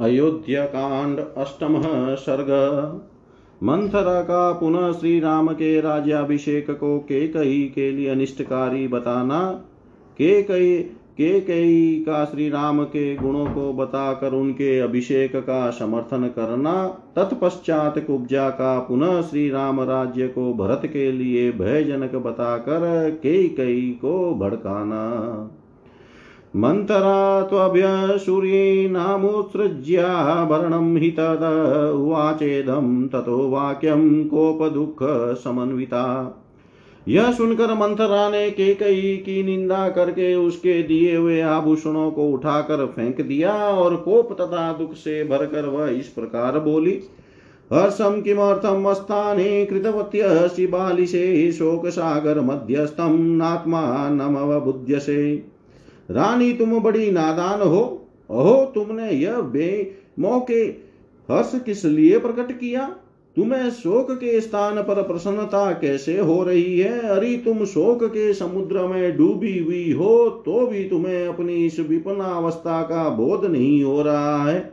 अयोध्याकांड अष्टम सर्ग। मंथरा का पुनः श्री राम के राज्याभिषेक को केकई के लिए अनिष्टकारी बताना, केकई के कई का श्री राम के गुणों को बताकर उनके अभिषेक का समर्थन करना, तत्पश्चात कुब्जा का पुनः श्री राम राज्य को भरत के लिए भयजनक बताकर के कई को भड़काना। मन्थरा त्वभ्यसूर्येनामुत्सृज्याभरणं हि तद उवाचेदं ततो वाक्यं कोपदुःखसमन्विता। यह सुनकर मंथरा ने केकई की निंदा करके उसके दिए हुए आभूषणों को उठाकर फेंक दिया और कोप तथा दुख से भरकर वह इस प्रकार बोली, हर्षम किमर्थम अस्थाने कृतवत्य शिबालिशे शोक सागर मध्यस्थम नात्मा नमवबुध्यसे रानी तुम बड़ी नादान हो। अहो, तुमने यह बे मौके हर्ष किस लिए प्रकट किया? तुम्हें शोक के स्थान पर प्रसन्नता कैसे हो रही है? अरे, तुम शोक के समुद्र में डूबी हुई हो तो भी तुम्हें अपनी इस विपन्नावस्था का बोध नहीं हो रहा है।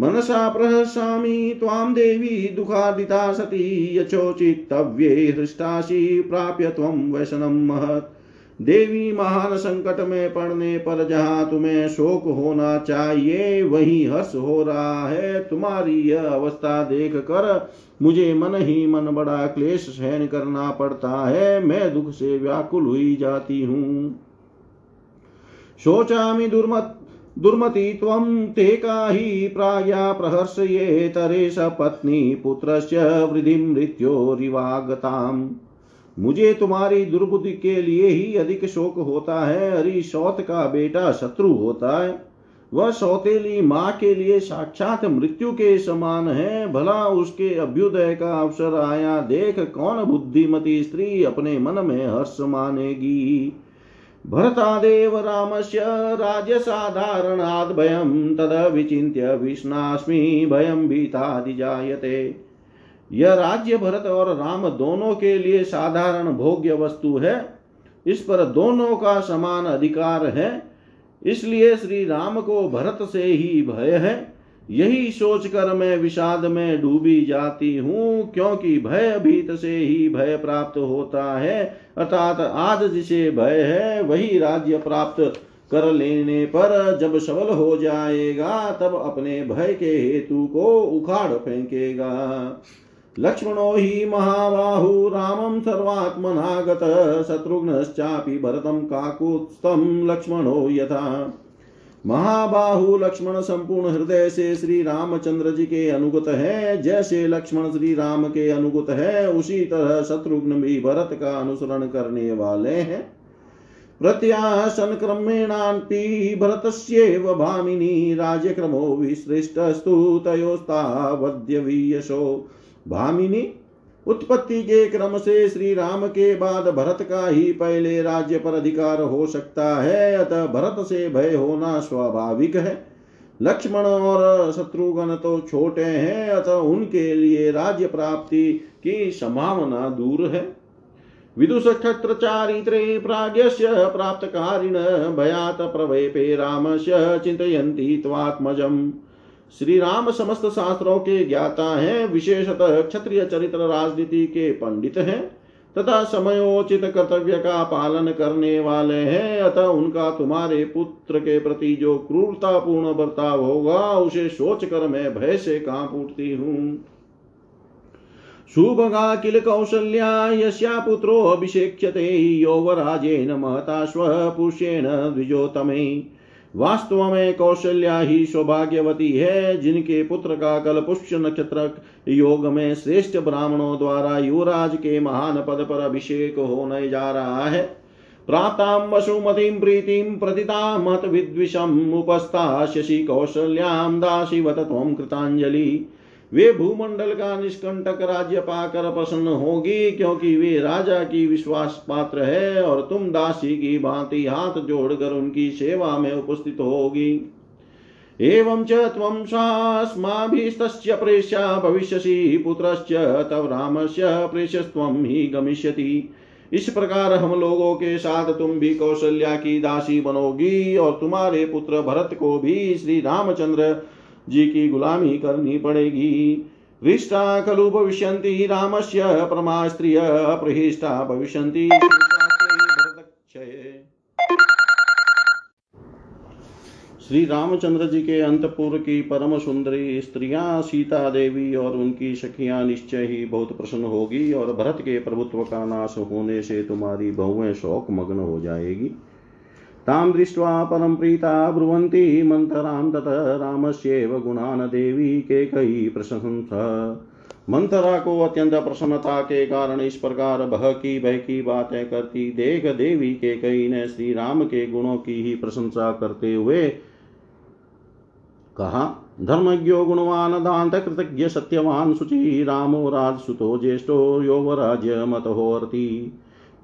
मनसा प्रहसामि त्वां देवी दुखादिता सती यचोचितव्ये हृष्टाशी प्राप्य त्वं व्यसनं महत्। देवी महान संकट में पड़ने पर जहाँ तुम्हें शोक होना चाहिए, वही हर्ष हो रहा है। तुम्हारी यह अवस्था देख कर मुझे मन ही मन बड़ा क्लेश सहन करना पड़ता है। मैं दुख से व्याकुल हुई जाती हूँ। शोचामि दुर्मत, दुर्मति त्वं ते का हि प्राया प्रहर्षये तरे पत्नी पुत्रस्य वृद्धि मृत्यो मृत्योरिवागताम्। मुझे तुम्हारी दुर्बुद्धि के लिए ही अधिक शोक होता है हरि सौत का बेटा शत्रु होता है। वह सौतेली माँ के लिए साक्षात मृत्यु के समान है, भला उसके अभ्युदय का अवसर आया, देख कौन बुद्धिमती स्त्री अपने मन में हर्ष मानेगी। भरतादेव रामस्य राज्यसाधारणाद् भयं तद विचिन्त्य विष्णास्मि भयं भीतादिजायते यह राज्य भरत और राम दोनों के लिए साधारण भोग्य वस्तु है। इस पर दोनों का समान अधिकार है। इसलिए श्री राम को भरत से ही भय है। यही सोचकर मैं विषाद में डूबी जाती हूँ, क्योंकि भय भीत से ही भय प्राप्त होता है। अर्थात आज जिसे भय है, वही राज्य प्राप्त कर लेने पर जब सबल हो जाएगा, तब अपने भय के हेतु को उखाड़ फेंकेगा। लक्ष्मणो हि महाबाहु रामं सर्वात्मनागत, शत्रुघ्नश्चापि भरतं काकुत्स्थं लक्ष्मणो यथा। महाबाहु लक्ष्मण संपूर्ण हृदय से श्री रामचंद्र जी के अनुगत है, जैसे लक्ष्मण श्री राम के अनुगत है, उसी तरह शत्रुघ्न भी भरत का अनुसरण करने वाले हैं। प्रत्यासन क्रमेणान्ति भरतस्येव भामिनी राज्यक्रमो विश्रेष्टस्तु तयोस्तावद्यवीयशो। भामिनी, उत्पत्ति के क्रम से श्री राम के बाद भरत का ही पहले राज्य पर अधिकार हो सकता है। अतः भरत से भय होना स्वाभाविक है। लक्ष्मण और शत्रुघ्न तो छोटे हैं, अतः उनके लिए राज्य प्राप्ति की संभावना दूर है। विदुष क्षत्र चारित्रे प्राज्ञस्य प्राप्त कारिण भयात प्रवेपे रामस्य चिंतयन्ति त्वात्मजम्। श्री राम समस्त शास्त्रों के ज्ञाता हैं, विशेषतः क्षत्रिय चरित्र राजनीति के पंडित हैं, तथा समयोचित कर्तव्य का पालन करने वाले हैं, अतः उनका तुम्हारे पुत्र के प्रति जो क्रूरतापूर्ण बर्ताव होगा, उसे सोच कर मैं भय से काँप उठती हूँ। सुभगा किल कौशल्या, यस्या पुत्रो अभिषेक्ष्यते यौवराजेन महता स्वपुष्येण द्विजोतमे वास्तव में कौशल्या ही सौभाग्यवती है, जिनके पुत्र का कल पुष्य नक्षत्र योग में श्रेष्ठ ब्राह्मणों द्वारा युवराज के महान पद पर अभिषेक होने जा रहा है। प्राप्तां वसुमतीं प्रीतिं प्रतिता मत विद्विषम् उपस्था शशि कौशल्यां दासीवत त्वं कृतांजलि। वे भूमंडल का निष्कंटक राज्य पाकर प्रसन्न होगी, क्योंकि वे राजा की विश्वास पात्र है और तुम दासी की भांति हाथ जोड़कर उनकी सेवा में उपस्थित होगी। एवं च त्वं सास्माभिस्तस्य प्रेष्या, भविष्यसि पुत्रश्च तव रामस्य प्रेष्यस्त्वं हि गमिष्यति। इस प्रकार हम लोगों के साथ तुम भी कौशल्या की दासी बनोगी और तुम्हारे पुत्र भरत को भी श्री रामचंद्र जी की गुलामी करनी पड़ेगी। हृष्टा खलु भविष्यन्ति, रामस्य परमा स्त्रिय अपृहिष्टा भविष्यन्ति। श्री रामचंद्र जी के अंतपुर की परम सुंदरी स्त्रियाँ सीता देवी और उनकी सखियाँ निश्चय ही बहुत प्रसन्न होगी और भरत के प्रभुत्व का नाश होने से तुम्हारी बहुएँ शोक मग्न हो जाएगी। ताम दृष्ट्वा परम प्रीता ब्रुवन्ति मंथरां तत रामस्येव गुणान देवी के कई प्रशंसा। मंथरा को अत्यंत प्रसन्नता के कारण इस प्रकार बह की बह की बातें करती देख देवी के कई ने श्री राम के गुणों की ही प्रशंसा करते हुए कहा, धर्मज्ञो गुणवान दांत कृतज्ञ सत्यवान शुचि रामो राजसुतो ज्येष्ठो योगराज्य मतहोर्ति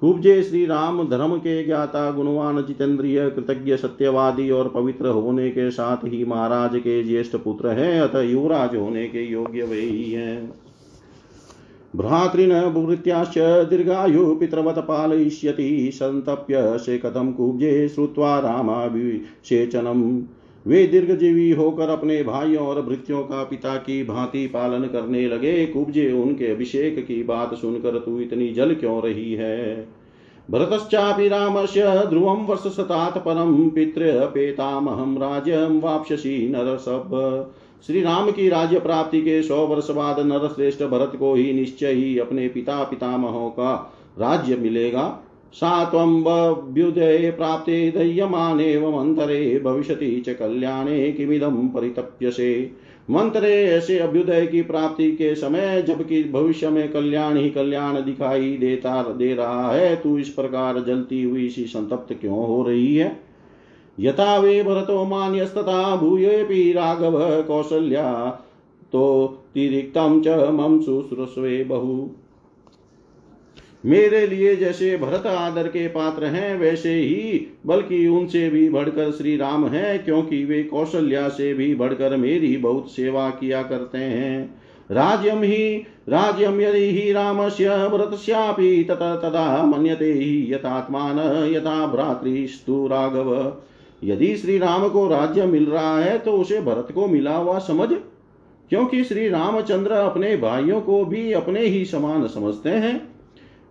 कुब्जे श्री राम धर्म के ज्ञाता गुणवान जितेंद्रिय कृतज्ञ सत्यवादी और पवित्र होने के साथ ही महाराज के ज्येष्ठ पुत्र हैं, अतः युवराज होने के योग्य वे ही हैं। भ्रातृन भूभृत्याश्च दीर्घायु पितृवत पालयिष्यति सन्तप्य से कथं कुब्जे श्रुत्वा रामाभिषेचनम्। वे दीर्घजीवी होकर अपने भाइयों और भृत्यों का पिता की भांति पालन करने लगे। कुब्जे उनके अभिषेक की बात सुनकर तू इतनी जल क्यों रही है? भरतश्चापि रामस्य ध्रुवं वर्षशतात् परं पितृपेतामहं राज्यं वाप्स्यसि नरसभ। श्री राम की राज्य प्राप्ति के सौ वर्ष बाद नरश्रेष्ठ भरत को ही निश्चय ही अपने पिता पितामहों का राज्य मिलेगा। सा त्वम्बभ्युदये प्राप्ते दह्यमानेव मन्तरे भविष्यति च कल्याणे किमिदं परितप्यसे। मंत्रे ऐसे अभ्युदय की प्राप्ति के समय जबकि भविष्य में कल्याण ही कल्याण दिखाई देता दे रहा है, तू इस प्रकार जलती हुई सी संतप्त क्यों हो रही है? यथा वे भरतो मान्यस्तथा भूयेऽपि राघव कौसल्या तो तिरिक्तं च मम शुश्रूषवे बहु। मेरे लिए जैसे भरत आदर के पात्र हैं, वैसे ही, बल्कि उनसे भी बढ़कर श्री राम है, क्योंकि वे कौशल्या से भी बढ़कर मेरी बहुत सेवा किया करते हैं। राज्यम ही, राज्यम यदि ही रामस्य भरतस्यापि तत तदा मन्यते ही यथात्मान यथा भ्रातृस्तु राघव। यदि श्री राम को राज्य मिल रहा है तो उसे भरत को मिला हुआ समझ। क्योंकि श्री रामचंद्र अपने भाइयों को भी अपने ही समान समझते हैं।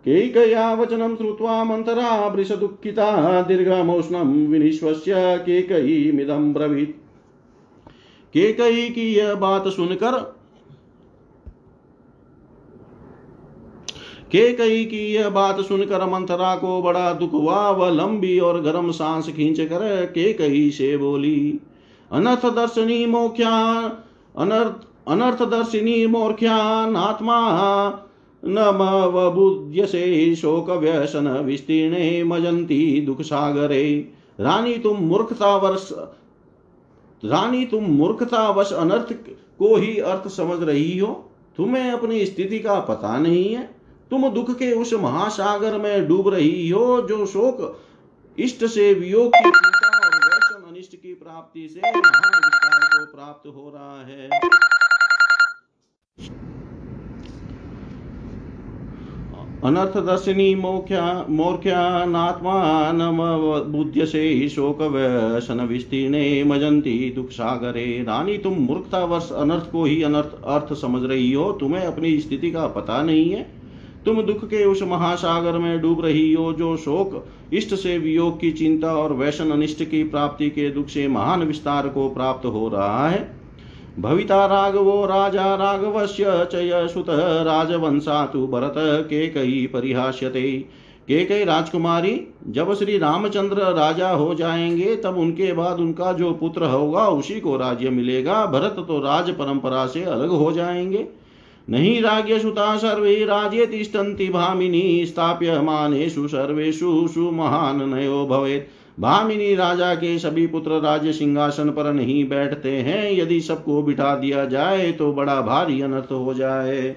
केकया वचनं श्रुत्वा मन्तरा वृषदुःखिता दीर्घमोष्णं विनिश्वस्य केकयीमिदं ब्रवीत्। केकई की यह बात सुनकर केकई की यह बात सुनकर मंथरा को बड़ा दुख हुआ, वह लंबी और गर्म सांस खींच कर केकई से बोली अनर्थ दर्शनी मोख्या अनर्थ अनर्थ दर्शिनी मोर्ख्यानात्मा नमवबुध्यसे शोक व्यसन विस्तीर्णे मजंती दुख सागरे रानी तुम मूर्खता वर्ष रानी तुम मूर्खतावश अनर्थ को ही अर्थ समझ रही हो। तुम्हें अपनी स्थिति का पता नहीं है। तुम दुख के उस महासागर में डूब रही हो जो शोक, इष्ट से वियोग की और वैसन अनिष्ट की प्राप्ति से महान विस्तार को प्राप्त हो रहा है। अनर्थदर्शिनी मोख्या मोर्ख्यानात्मानमबुध्यसे शोकव्यसन विस्तीर्णे मजंती दुख सागरे रानी, तुम मूर्खतावश अनर्थ को ही अनर्थ अर्थ समझ रही हो। तुम्हें अपनी स्थिति का पता नहीं है। तुम दुख के उस महासागर में डूब रही हो, जो शोक, इष्ट से वियोग की चिंता और वैशन अनिष्ट की प्राप्ति के दुख से महान विस्तार को प्राप्त हो रहा है। भविता राघवो राजा राघवस्य च यशुतः राजवंशा तु भरत केकई परिहास्यते। केकई राजकुमारी, जब श्री रामचंद्र राजा हो जाएँगे, तब उनके बाद उनका जो पुत्र होगा, उसी को राज्य मिलेगा। भरत तो राज परंपरा से अलग हो जाएँगे। नहीं राज्य सुता सर्वे राज्य तिष्ठन्ति भामिनी स्थाप्य मानेषु सर्वेषु सुमहान नयो भवेत्। भामिनी राजा के सभी पुत्र राज्य सिंहासन पर नहीं बैठते हैं। यदि सबको बिठा दिया जाए तो बड़ा भारी अनर्थ हो जाए।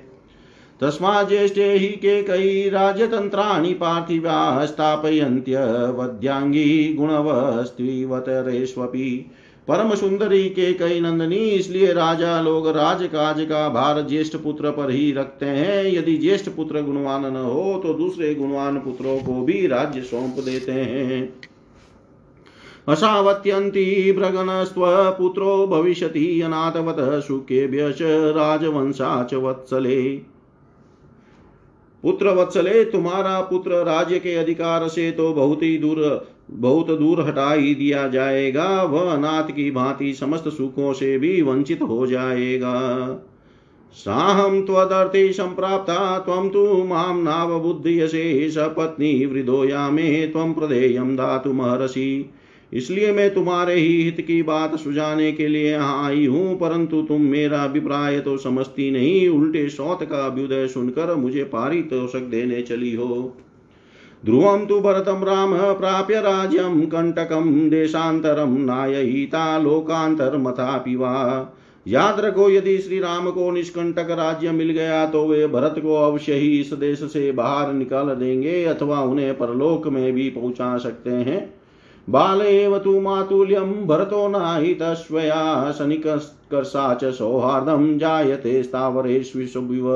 तस्मा ज्येष्ठे ही के कई राजतंत्राणि पार्थिव्या स्थापयन्त्य वध्यांगी गुणवस्त्रीवतरेष्वपि परम सुंदरी के कई नंदनी, इसलिए राजा लोग राजकाज का भार ज्येष्ठ पुत्र पर ही रखते हैं। यदि ज्येष्ठ पुत्र गुणवान न हो तो दूसरे गुणवान पुत्रों को भी राज्य सौंप देते हैं। असावत्यन्ति भ्रगणस्त्वपुत्रो भविष्यति अनाथवतः सुखेभ्य च राजवंशा च वत्सले। पुत्र वत्सले, तुम्हारा पुत्र राज्य के अधिकार से तो बहुत ही दूर, बहुत दूर हटा ही दिया जाएगा। वह अनाथ की भांति समस्त सुखों से भी वंचित हो जाएगा। साहं त्वदर्थे सम्प्राप्ता त्वं तु माँ नावबुद्धयसे सपत्नी वृदोया मे त्वं प्रदेयं दातुमर्हसि। इसलिए मैं तुम्हारे ही हित की बात सुझाने के लिए यहाँ आई हूँ, परंतु तुम मेरा अभिप्राय तो समझती नहीं। उल्टे सौत का अभ्युदय सुनकर मुझे पारितोषक देने चली हो। ध्रुवं तु भरतं राम प्राप्य राज्यं कण्टकं देशान्तरं नाययिता लोकान्तरमथापि वा याद रखो यदि श्री राम को निष्कंटक राज्य मिल गया तो वे भरत को अवश्य ही इस देश से बाहर निकाल देंगे, अथवा उन्हें परलोक में भी पहुँचा सकते हैं। बालेव तु मातुल्यं भरतो नाहितस्वया शनिकर्षा च सौहार्दं जायते स्थावरेष्विषुविव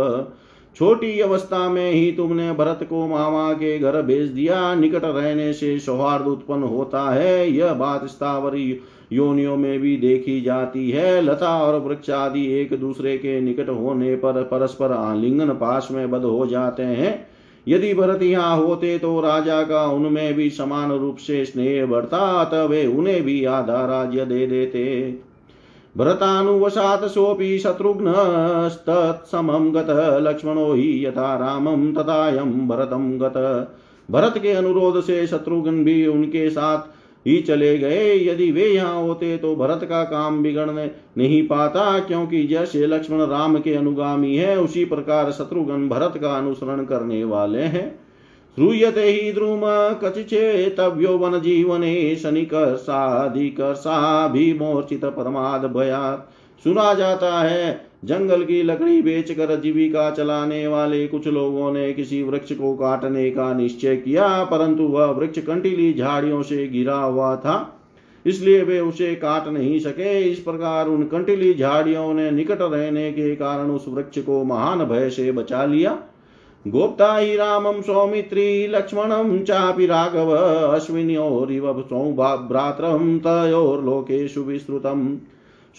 छोटी अवस्था में ही तुमने भरत को मामा के घर भेज दिया। निकट रहने से सौहार्द उत्पन्न होता है। यह बात स्थावर योनियों में भी देखी जाती है। लता और वृक्ष आदि एक दूसरे के निकट होने पर परस्पर आलिंगन पास में बद हो जाते हैं। यदि भरत यहाँ होते तो राजा का उनमें भी समान रूप से स्नेह बढ़ता अतः वे उन्हें भी आधा राज्य दे देते। भरतानुवशात् सोऽपि शत्रुघ्नस्तत्समं गत, लक्ष्मणो हि यथा रामं तथायं भरतं गत। भरत के अनुरोध से शत्रुघ्न भी उनके साथ ही चले गए। यदि वे यहाँ होते तो भरत का काम बिगड़ने नहीं पाता, क्योंकि जैसे लक्ष्मण राम के अनुगामी है, उसी प्रकार शत्रुघ्न भरत का अनुसरण करने वाले हैं। श्रूयते ही द्रुम कचिचेतव्यो जीवने मोर्चित परमाद भयात। सुना जाता है। जंगल की लकड़ी बेचकर जीविका चलाने वाले कुछ लोगों ने किसी वृक्ष को काटने का निश्चय किया, परंतु वह वृक्ष कंटीली झाड़ियों से गिरा हुआ था, इसलिए वे उसे काट नहीं सके। इस प्रकार उन कंटीली झाड़ियों ने निकट रहने के कारण उस वृक्ष को महान भय से बचा लिया। गोप्ता ही रामम, सौमित्री लक्ष्मणम, चापि राघव अश्विन्योरिव भ्रातरं तयोर्लोकेषु विस्तृतम्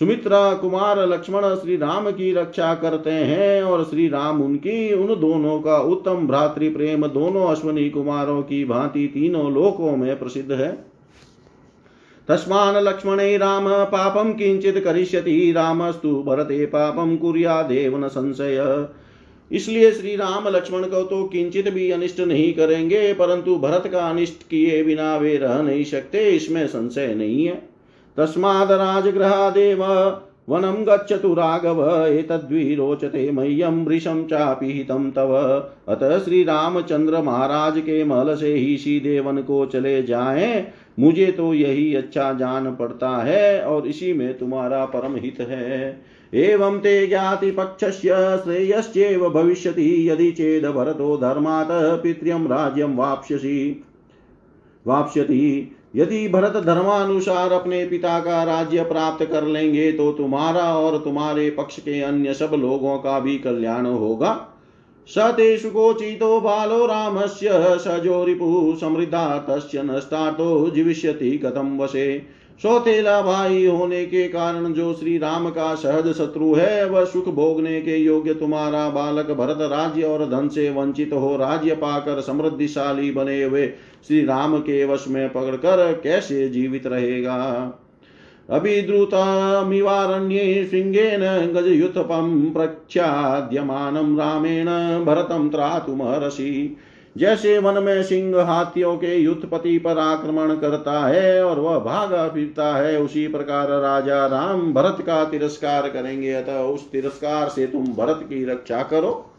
सुमित्रा, कुमार, लक्ष्मण श्री राम की रक्षा करते हैं और श्री राम उनकी, उन दोनों का उत्तम भ्रातृ प्रेम दोनों अश्वनी कुमारों की भांति तीनों लोकों में प्रसिद्ध है। तस्मान लक्ष्मणे राम पापम किंचित करिष्यति, रामस्तु भरते पापम कुरियादेव न संशय। इसलिए श्री राम लक्ष्मण को तो किंचित भी अनिष्ट नहीं करेंगे, परंतु भरत का अनिष्ट किए बिना वे रह नहीं सकते, इसमें संशय नहीं है। तस्माद् राजगृहादेव वनं गच्छतु राघव एतद्विरोचते मह्यं वृषं चापि हितं तव। अतः श्री रामचंद्र महाराज के महल से ही सीधे वन को चले जाएँ। मुझे तो यही अच्छा जान पड़ता है और इसी में तुम्हारा परम हित है। एवं ते ज्ञाति पक्षस्य श्रेयश्चेव भविष्यति, यदि चेद भरतो धर्मात् पितृं राज्यं वाप्स्यसि। वाप्स्यति। यदि भरत धर्मानुसार अपने पिता का राज्य प्राप्त कर लेंगे तो तुम्हारा और तुम्हारे पक्ष के अन्य सब लोगों का भी कल्याण होगा। सतेषु कोचितो बालो रामस्य सजो रिपु समृद्धा तस्य नष्टातो जीविष्यति कथं वशे सौतेला भाई होने के कारण जो श्री राम का सहज शत्रु है, वह सुख भोगने के योग्य तुम्हारा बालक भरत राज्य और धन से वंचित हो राज्य पाकर समृद्धिशाली बने हुए श्री राम के वश में पकड़कर कैसे जीवित रहेगा? अभिद्रुतमिवारण्ये शृङ्गेन गजयुथपं प्रख्याद्यमानं रामेण भरतं त्रातुमर्हसि जैसे वन में सिंह हाथियों के युद्धपति पर आक्रमण करता है और वह भागा फिरता है, उसी प्रकार राजा राम भरत का तिरस्कार करेंगे। अतः उस तिरस्कार से तुम भरत की रक्षा करो।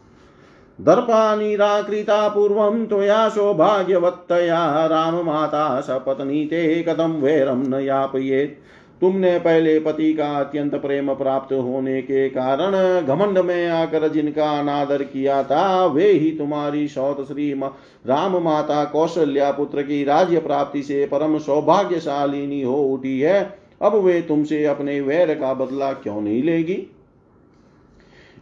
दर्पा निराकृता पूर्वं त्वया सौभाग्यवत्तया राम माता सपत्नी ते कदम वैरं न यापयेत्। तुमने पहले पति का अत्यंत प्रेम प्राप्त होने के कारण घमंड में आकर जिनका अनादर किया था, वे ही तुम्हारी सौत श्री राम माता कौशल्या पुत्र की राज्य प्राप्ति से परम सौभाग्यशालिनी हो उठी है। अब वे तुमसे अपने वैर का बदला क्यों नहीं लेगी?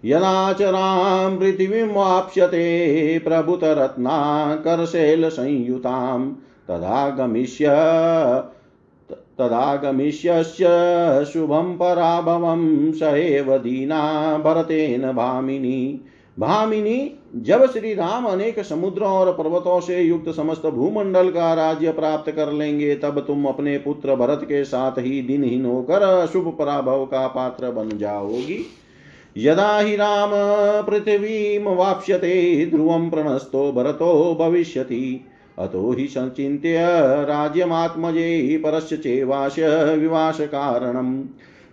यदाचरां पृथिवीमाप्स्यते प्रभुतरत्नाकरशैलसंयुतां तदा गमिष्य तदागमिष्यस्य शुभं पराभवं स एव दीना भरतेन भामिनी। भामिनी, जब श्री राम अनेक समुद्रों और पर्वतों से युक्त समस्त भूमंडल का राज्य प्राप्त कर लेंगे, तब तुम अपने पुत्र भरत के साथ ही दिनहीन होकर शुभ पराभव का पात्र बन जाओगी। यदा हि राम पृथिवीं वाप्स्यते, ध्रुवं प्रणस्तो भरतो भविष्यति। अतो हि सञ्चिन्त्य राज्यमात्मजे परस्य चेवास्य विवासकारणम्।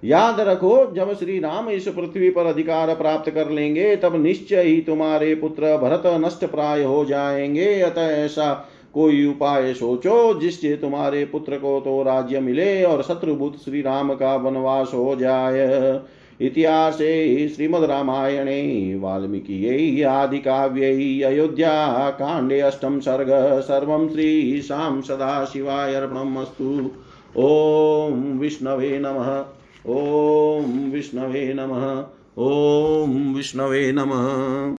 याद रखो, जब श्री राम इस पृथ्वी पर अधिकार प्राप्त कर लेंगे, तब निश्चय ही तुम्हारे पुत्र भरत नष्ट प्राय हो जाएँगे। अतः ऐसा कोई उपाय सोचो, जिससे तुम्हारे पुत्र को तो राज्य मिले और शत्रुभूत श्री राम का वनवास हो जाए। इतिहासे श्रीमद्रामायणे वाल्मीकियै आदिकाव्यै अयोध्याकाण्डे अष्टम सर्ग सर्वं श्रीशां सदाशिवाय अर्पणम् अस्तु ॐ विष्णवे नमः। ॐ विष्णवे नमः। ॐ विष्णवे नमः।